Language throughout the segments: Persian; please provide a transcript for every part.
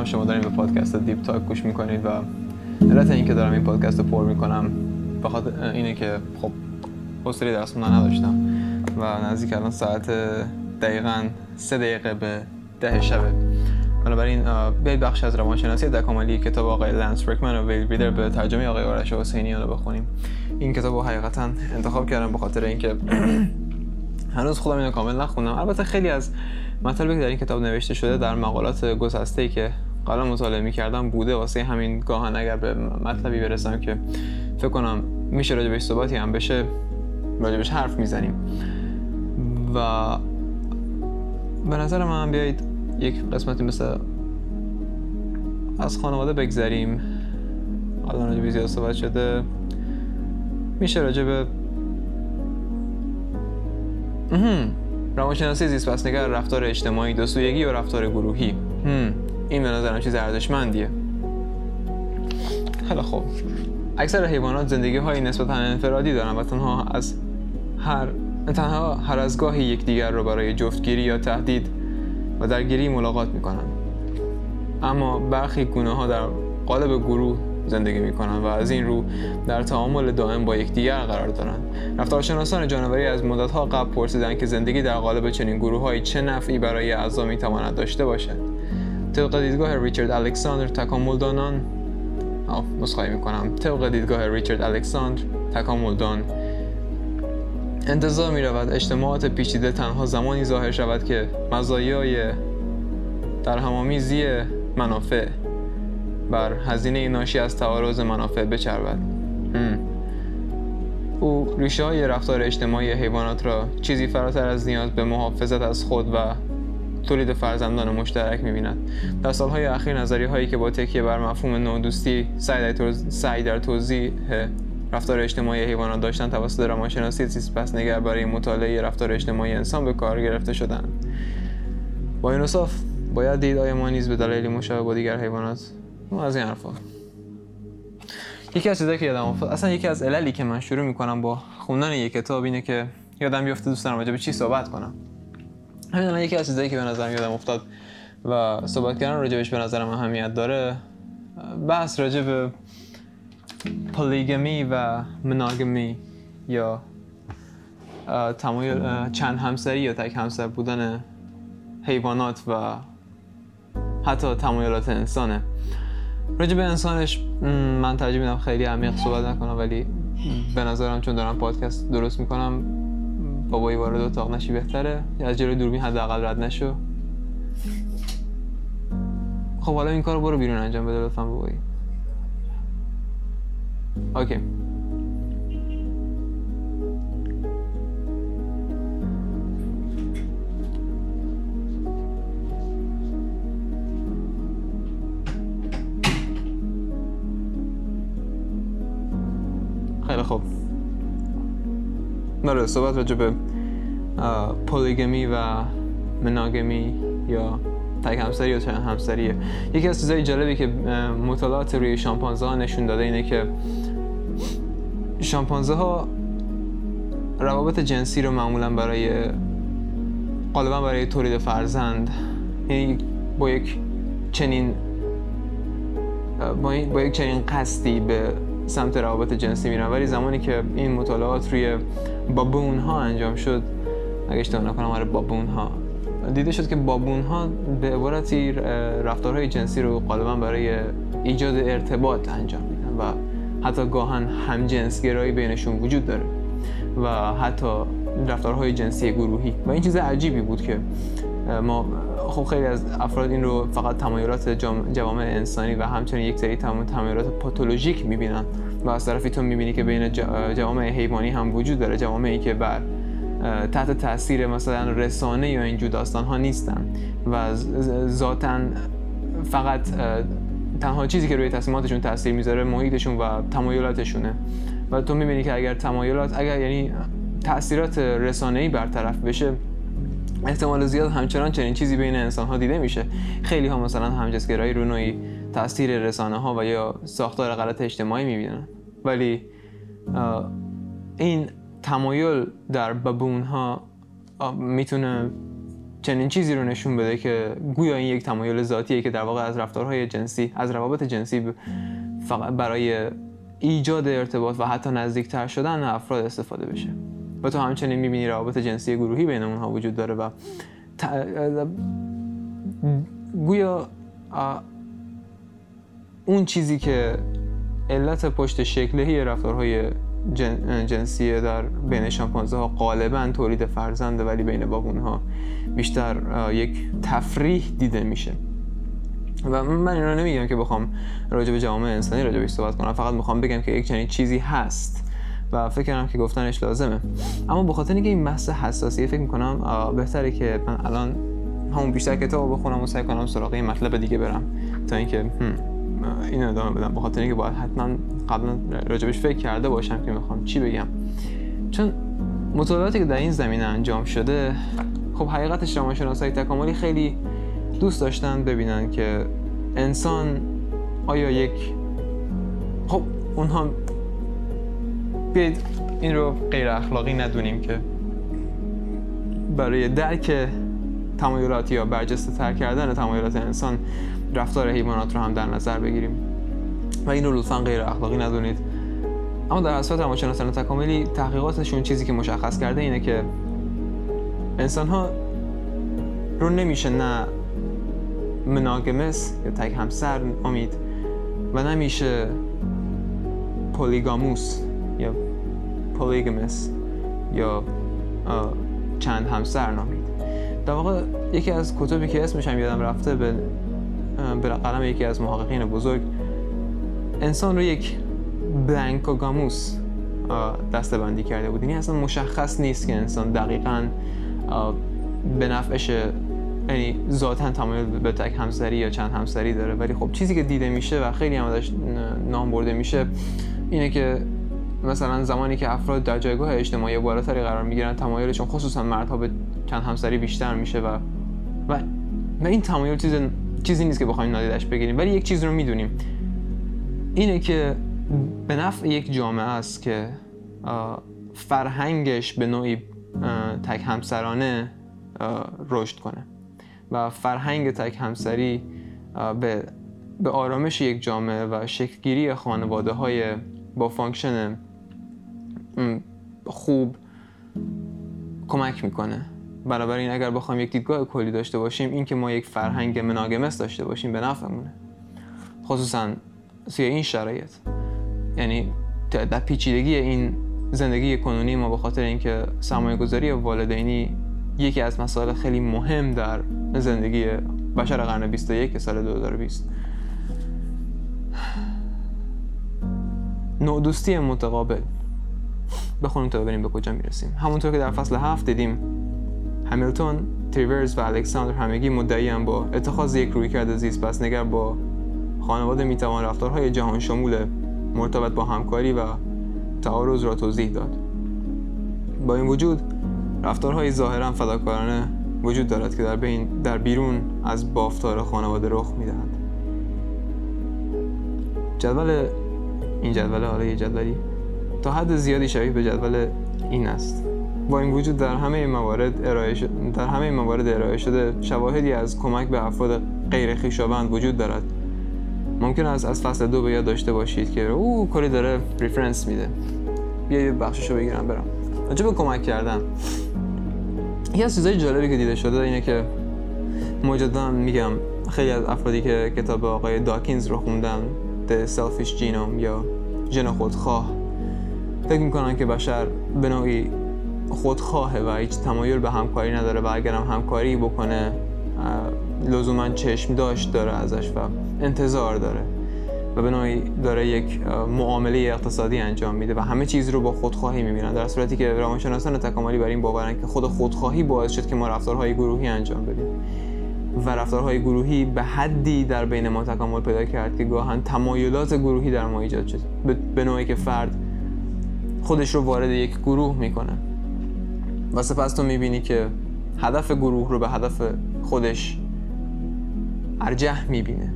خوشحالم شما دارین به پادکست Deep Talk گوش می‌کنید و علت اینکه دارم این پادکست رو پر می‌کنم بخاطر اینه که خب حوصله درس خوندن نداشتم و نزدیک الان ساعت دقیقا سه دقیقه به ده شبه. بنابراین بیاید بخش از روانشناسی تکاملی کتاب آقای لنس ورکمن و ویل ریدر به ترجمه آقای آرش حسینیان رو بخونیم. این کتاب رو حقیقتا انتخاب کردم به خاطر اینکه هنوز خودم اینو کامل نخوندم. البته خیلی از مطالبی که در این کتاب نوشته شده در مقالات گسسته که قبلا مطالعه می‌کردم بوده واسه همین گاهن اگر به مطلبی برسم که فکر کنم میشه راجبش صحبتی هم بشه راجبش حرف می‌زنیم. و به نظر من بیایید یک قسمتی مثل از خانواده بگذریم. الان راجب زیاد صحبت شده. میشه راجب روانشناسی زیست رفتار اجتماعی دو سویگی و رفتار گروهی. این به نظرم چیز ارزشمندیه. خیلی خوب اکثر حیوانات زندگی های نسبتا انفرادی دارن و تنها از هر تنها هر از گاهی یکدیگر رو برای جفتگیری یا تهدید و درگیری ملاقات می‌کنن. اما برخی گونه ها در قالب گروه زندگی می‌کنن و از این رو در تعامل دائم با یکدیگر قرار دارند رفتارشناسان جانوری از مدتها قبل پرسیدند که زندگی در قالب چنین گروههایی چه نفعی برای اعضا می‌تواند داشته باشد. طبق دیدگاه ریچارد الکساندر تکامل دانان. مسخایی می‌کنم. طبق دیدگاه ریچارد الکساندر تکامل دان. انتظار می رود اجتماعات پیچیده تنها زمانی ظاهر شود که مزایای در همامیزی منافع بر هزینه ناشی از تعارض منافع بچربد. او ریشه های رفتار اجتماعی حیوانات را چیزی فراتر از نیاز به محافظت از خود و تولید فرزندان مشترک می‌بیند. در سالهای اخیر نظری هایی که با تکیه بر مفهوم نودوستی سعی در توضیح رفتار اجتماعی حیوانات داشتن توسط روانشناسی زیست پس نگر برای مطالعه رفتار اجتماعی انسان به کار گرفته شدند. با این اصاف باید دید آیا ما نیز به دلیل مشابه با دیگر حیوانات ما از این حرفا یکی از چیزایی که یادم افتاد اصلا یکی از عللی که من شروع می‌کنم با خوندن یک کتاب اینه که یادم بیفته دوست دارم راجع به چی صحبت کنم. همین یکی از چیزایی که به نظرم یادم افتاد و صحبت کردن راجبش به نظرم اهمیت داره بحث راجع به پولیگمی و مناگمی یا تمایل چند همسری یا تک همسر بودن حیوانات و حتی تمایلات انسانه. راجع به انسانش من ترجیح میدم خیلی عمیق صحبت نکنم ولی به نظرم چون دارم پادکست درست می‌کنم بابایی وارد اتاق نشی بهتره؟ از جلوی دوربین حداقل رد نشو؟ خب حالا این کارو برو بیرون انجام بده لطفا بابایی. اوکی. ناره صحبت راجع به پولیگمی و مناگمی یا تک همسری یا چند همسریه. یکی از چیزهای جالبی که مطالعات روی شامپانزه ها نشون داده اینه که شامپانزه ها روابط جنسی رو معمولا برای غالبا برای تولید فرزند یعنی با یک چنین با یک چنین قصدی به سمت روابط جنسی میرن ولی زمانی که این مطالعات روی بابون ها انجام شد اگه اشتباه نکنم آره بابون ها دیده شد که بابون ها به عبارتی رفتارهای جنسی رو غالبا برای ایجاد ارتباط انجام میدن و حتی گاهن هم گرایی بینشون وجود داره و حتی رفتارهای جنسی گروهی. و این چیز عجیبی بود که ما خب خیلی از افراد این رو فقط تمایلات جوامع انسانی و همچنین یک سری تمایلات پاتولوژیک می‌بینن. و از طرفی تو می‌بینی که بین جوامع حیوانی هم وجود داره جوامعی که بر تحت تاثیر مثلا رسانه یا اینجور داستان ها نیستن. و ذاتا فقط تنها چیزی که روی تصمیماتشون تاثیر می‌ذاره محیطشون و تمایلاتشونه. و تو می‌بینی که اگر تمایلات اگر یعنی تاثیرات رسانه‌ای برطرف بشه احتمال زیاد همچنان چنین چیزی بین انسان ها دیده میشه. خیلی ها مثلا همجنسگرایی رو نوعی تاثیر رسانه ها و یا ساختار غلط اجتماعی می‌بینن. ولی این تمایل در ببون ها می‌تونه چنین چیزی رو نشون بده که گویا این یک تمایل ذاتیه که در واقع از رفتارهای جنسی از روابط جنسی فقط برای ایجاد ارتباط و حتی نزدیکتر شدن افراد استفاده بشه. و تو همچنین می‌بینی روابط جنسی گروهی بین اونها وجود داره و گویا اون چیزی که علت پشت شکلهی رفتارهای جنسی در بین شامپانزه ها غالبا تولید فرزنده ولی بین بابون ها بیشتر یک تفریح دیده میشه. و من این نمیگم که بخوام راجع به جامعه انسانی راجع بهش صحبت کنم فقط می‌خوام بگم که یک چنین چیزی هست. و فکر کنم که گفتنش لازمه. اما به خاطر اینکه این بحث حساسیه فکر می‌کنم بهتره که من الان همون بیشتر کتاب بخونم و سعی کنم سراغ این مطلب دیگه برم. تا اینکه این ادامه بدم. به خاطر اینکه باید حتما قبلا راجبش فکر کرده باشم که می‌خوام چی بگم. چون مطالعاتی که در این زمینه انجام شده خب حقیقتش روانشناسای تکاملی خیلی دوست داشتن ببینن که انسان آیا یک خب اونها بیاید این رو غیر اخلاقی ندونیم که برای درک تمایلات یا برجسته تر کردن تمایلات انسان رفتار حیوانات رو هم در نظر بگیریم. و این رو لطفا غیر اخلاقی ندونید. اما در اصل روانشناسان تکاملی تحقیقاتشون چیزی که مشخص کرده اینه که انسان ها رو نمیشه نه مناگمس یا تک همسر امید و نمیشه پولیگاموس. پولیگمس یا چند همسر نامید. در واقع یکی از کتبی که اسمش هم یادم رفته به به قلم یکی از محققین بزرگ انسان رو یک بلانکوگاموس دسته بندی کرده بود. یعنی اصلا مشخص نیست که انسان دقیقا به نفعش یعنی ذاتا تمایل به تک همسری یا چند همسری داره. ولی خب چیزی که دیده میشه و خیلی هم ازش نام برده میشه اینه که مثلا زمانی که افراد در جایگاه اجتماعی بالاتری قرار می‌گیرن تمایلشون خصوصا مردها به چند همسری بیشتر میشه و و, و این تمایل چیز چیزی نیست که بخوایم نادیدش بگیریم. ولی یک چیز رو می‌دونیم. اینه که به نفع یک جامعه است که فرهنگش به نوعی تک همسرانه رشد کنه و فرهنگ تک همسری به به آرامش یک جامعه و شکلگیری خانواده های با function خوب کمک می‌کنه. بنابراین اگر بخوایم یک دیدگاه کلی داشته باشیم این که ما یک فرهنگ monogamous داشته باشیم به نفعمونه. خصوصا توی این شرایط. یعنی در پیچیدگی این زندگی کنونی ما به خاطر اینکه سرمایه گذاری والدینی یکی از مسائل خیلی مهم در زندگی بشر قرن 21 سال 2020 نوع دوستی متقابل. بخونیم تا ببینیم به کجا می‌رسیم. همونطور که در فصل هفت دیدیم همیلتون، تریورز و الکساندر همگی مدعی با اتخاذ یک رویکرد زیست پس نگر با خانواده می‌توان رفتارهای جهان شمول مرتبط با همکاری و تعارض را توضیح داد. با این وجود رفتارهای ظاهرا فداکارانه وجود دارد که در, بین در بیرون از بافتار خانواده رخ می‌دهند. جدول این جدول حالا یه جدولی. تا حد زیادی شبیه به جدول این است. با این وجود در همه موارد ارائه شده در همه موارد ارائه شده شواهدی از کمک به افراد غیر خویشاوند وجود دارد. ممکن است از فصل دو به یاد داشته باشید که او کلی داره ریفرنس میده. بیا یه بخششو بگیرم برم. به کمک کردن. یکی از چیزای جالبی که دیده شده اینه که مجددا میگم خیلی از افرادی که کتاب آقای داکینز رو خوندن The Selfish Genome یا ژن خودخواه فکر می‌کنن که بشر به نوعی خودخواهه و هیچ تمایل به همکاری نداره و اگر هم همکاری بکنه لزوما چشم داشت داره ازش و انتظار داره و به نوعی داره یک معامله اقتصادی انجام میده و همه چیز رو با خودخواهی می‌بینن در صورتی که روانشناسان تکاملی بر این باورن که خود خودخواهی باعث شد که ما رفتارهای گروهی انجام بدیم و رفتارهای گروهی به حدی در بین ما تکامل پیدا کرد که گاهن تمایلات گروهی در ما ایجاد شد. به نوعی که فرد خودش رو وارد یک گروه می‌کنه. و سپس تو می‌بینی که هدف گروه رو به هدف خودش ارجح می‌بینه.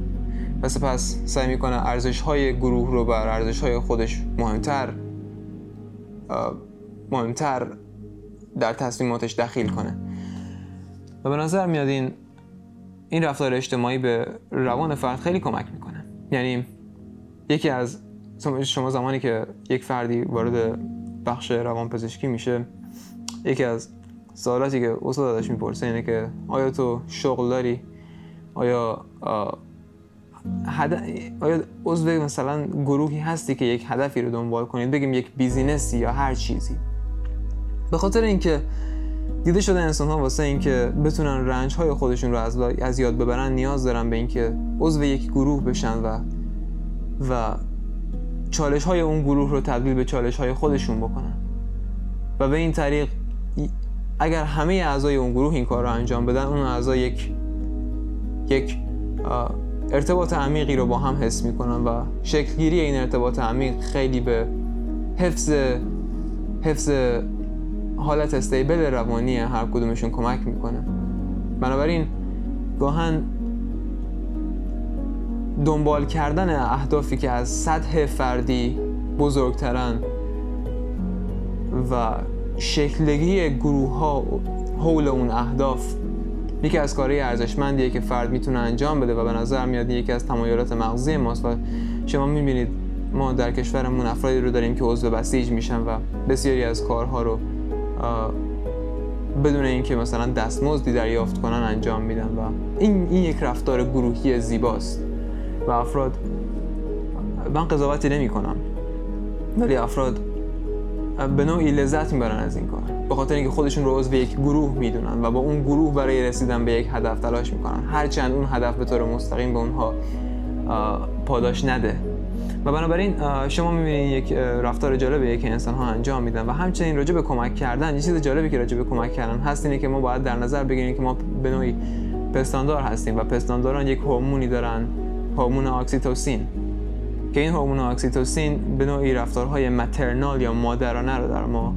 و سپس سعی می‌کنه ارزش های گروه رو بر ارزش های خودش مهمتر مهمتر در تصمیماتش دخیل کنه. و به نظر میاد این این رفتار اجتماعی به روان فرد خیلی کمک می‌کنه. یعنی یکی از شما زمانی که یک فردی وارد بخش روان پزشکی میشه یکی از سوالاتی که استاد ازش می‌پرسه اینه که آیا تو شغل داری؟ آیا آیا عضو مثلا گروهی هستی که یک هدفی رو دنبال کنید؟ بگیم یک بیزینسی یا هر چیزی. به خاطر اینکه دیده شده انسان ها واسه اینکه بتونن رنج های خودشون رو از, از یاد ببرن نیاز دارن به اینکه عضو یک گروه بشن و و چالش های اون گروه رو تبدیل به چالش های خودشون بکنن. و به این طریق اگر همه اعضای اون گروه این کار رو انجام بدن اون اعضا یک یک ارتباط عمیقی رو با هم حس می‌کنن و شکلگیری این ارتباط عمیق خیلی به حفظ حفظ حالت استیبل روانی هر کدومشون کمک می‌کنه. بنابراین گاهن دنبال کردن اهدافی که از سطح فردی بزرگترن و شکلگی گروه ها حول اون اهداف یکی از کارهای ارزشمندیه که فرد می‌تونه انجام بده و به نظر میاد یکی از تمایلات مغزی ماست و شما می‌بینید ما در کشورمون افرادی رو داریم که عضو بسیج میشن و بسیاری از کارها رو بدون اینکه مثلا دستمزدی دریافت کنن انجام میدن و این این یک رفتار گروهی زیباست. و افراد من قضاوتی نمی کنم ولی افراد به نوعی لذت می‌برن از این کار. به خاطر اینکه خودشون رو عضو یک گروه می‌دونن و با اون گروه برای رسیدن به یک هدف تلاش می‌کنن. هرچند اون هدف به طور مستقیم به اونها پاداش نده. و بنابراین شما می‌بینید یک رفتار جالبه که انسان ها انجام میدن و همچنین راجع به کمک کردن یه چیز جالبی که راجع به کمک کردن هست اینه که ما باید در نظر بگیریم که ما به نوعی پستاندار هستیم و پستانداران یک هورمونی دارن. هورمون اکسیتوسین که این هورمون اکسیتوسین به نوعی رفتارهای maternal یا مادرانه رو در ما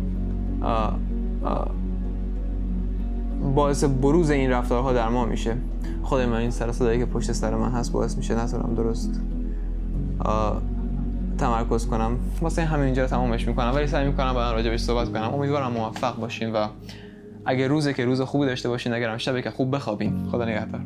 باعث بروز این رفتارها در ما میشه. خود من این سر صدایی که پشت سر من هست باعث میشه نتونم درست تمرکز کنم. واسه همین اینجا تمامش می‌کنم ولی سعی می‌کنم با راجبش صحبت کنم. امیدوارم موفق باشین و اگه روزه که روز خوبی داشته باشین اگرم شبه که خوب بخوابین. خدا نگهدار.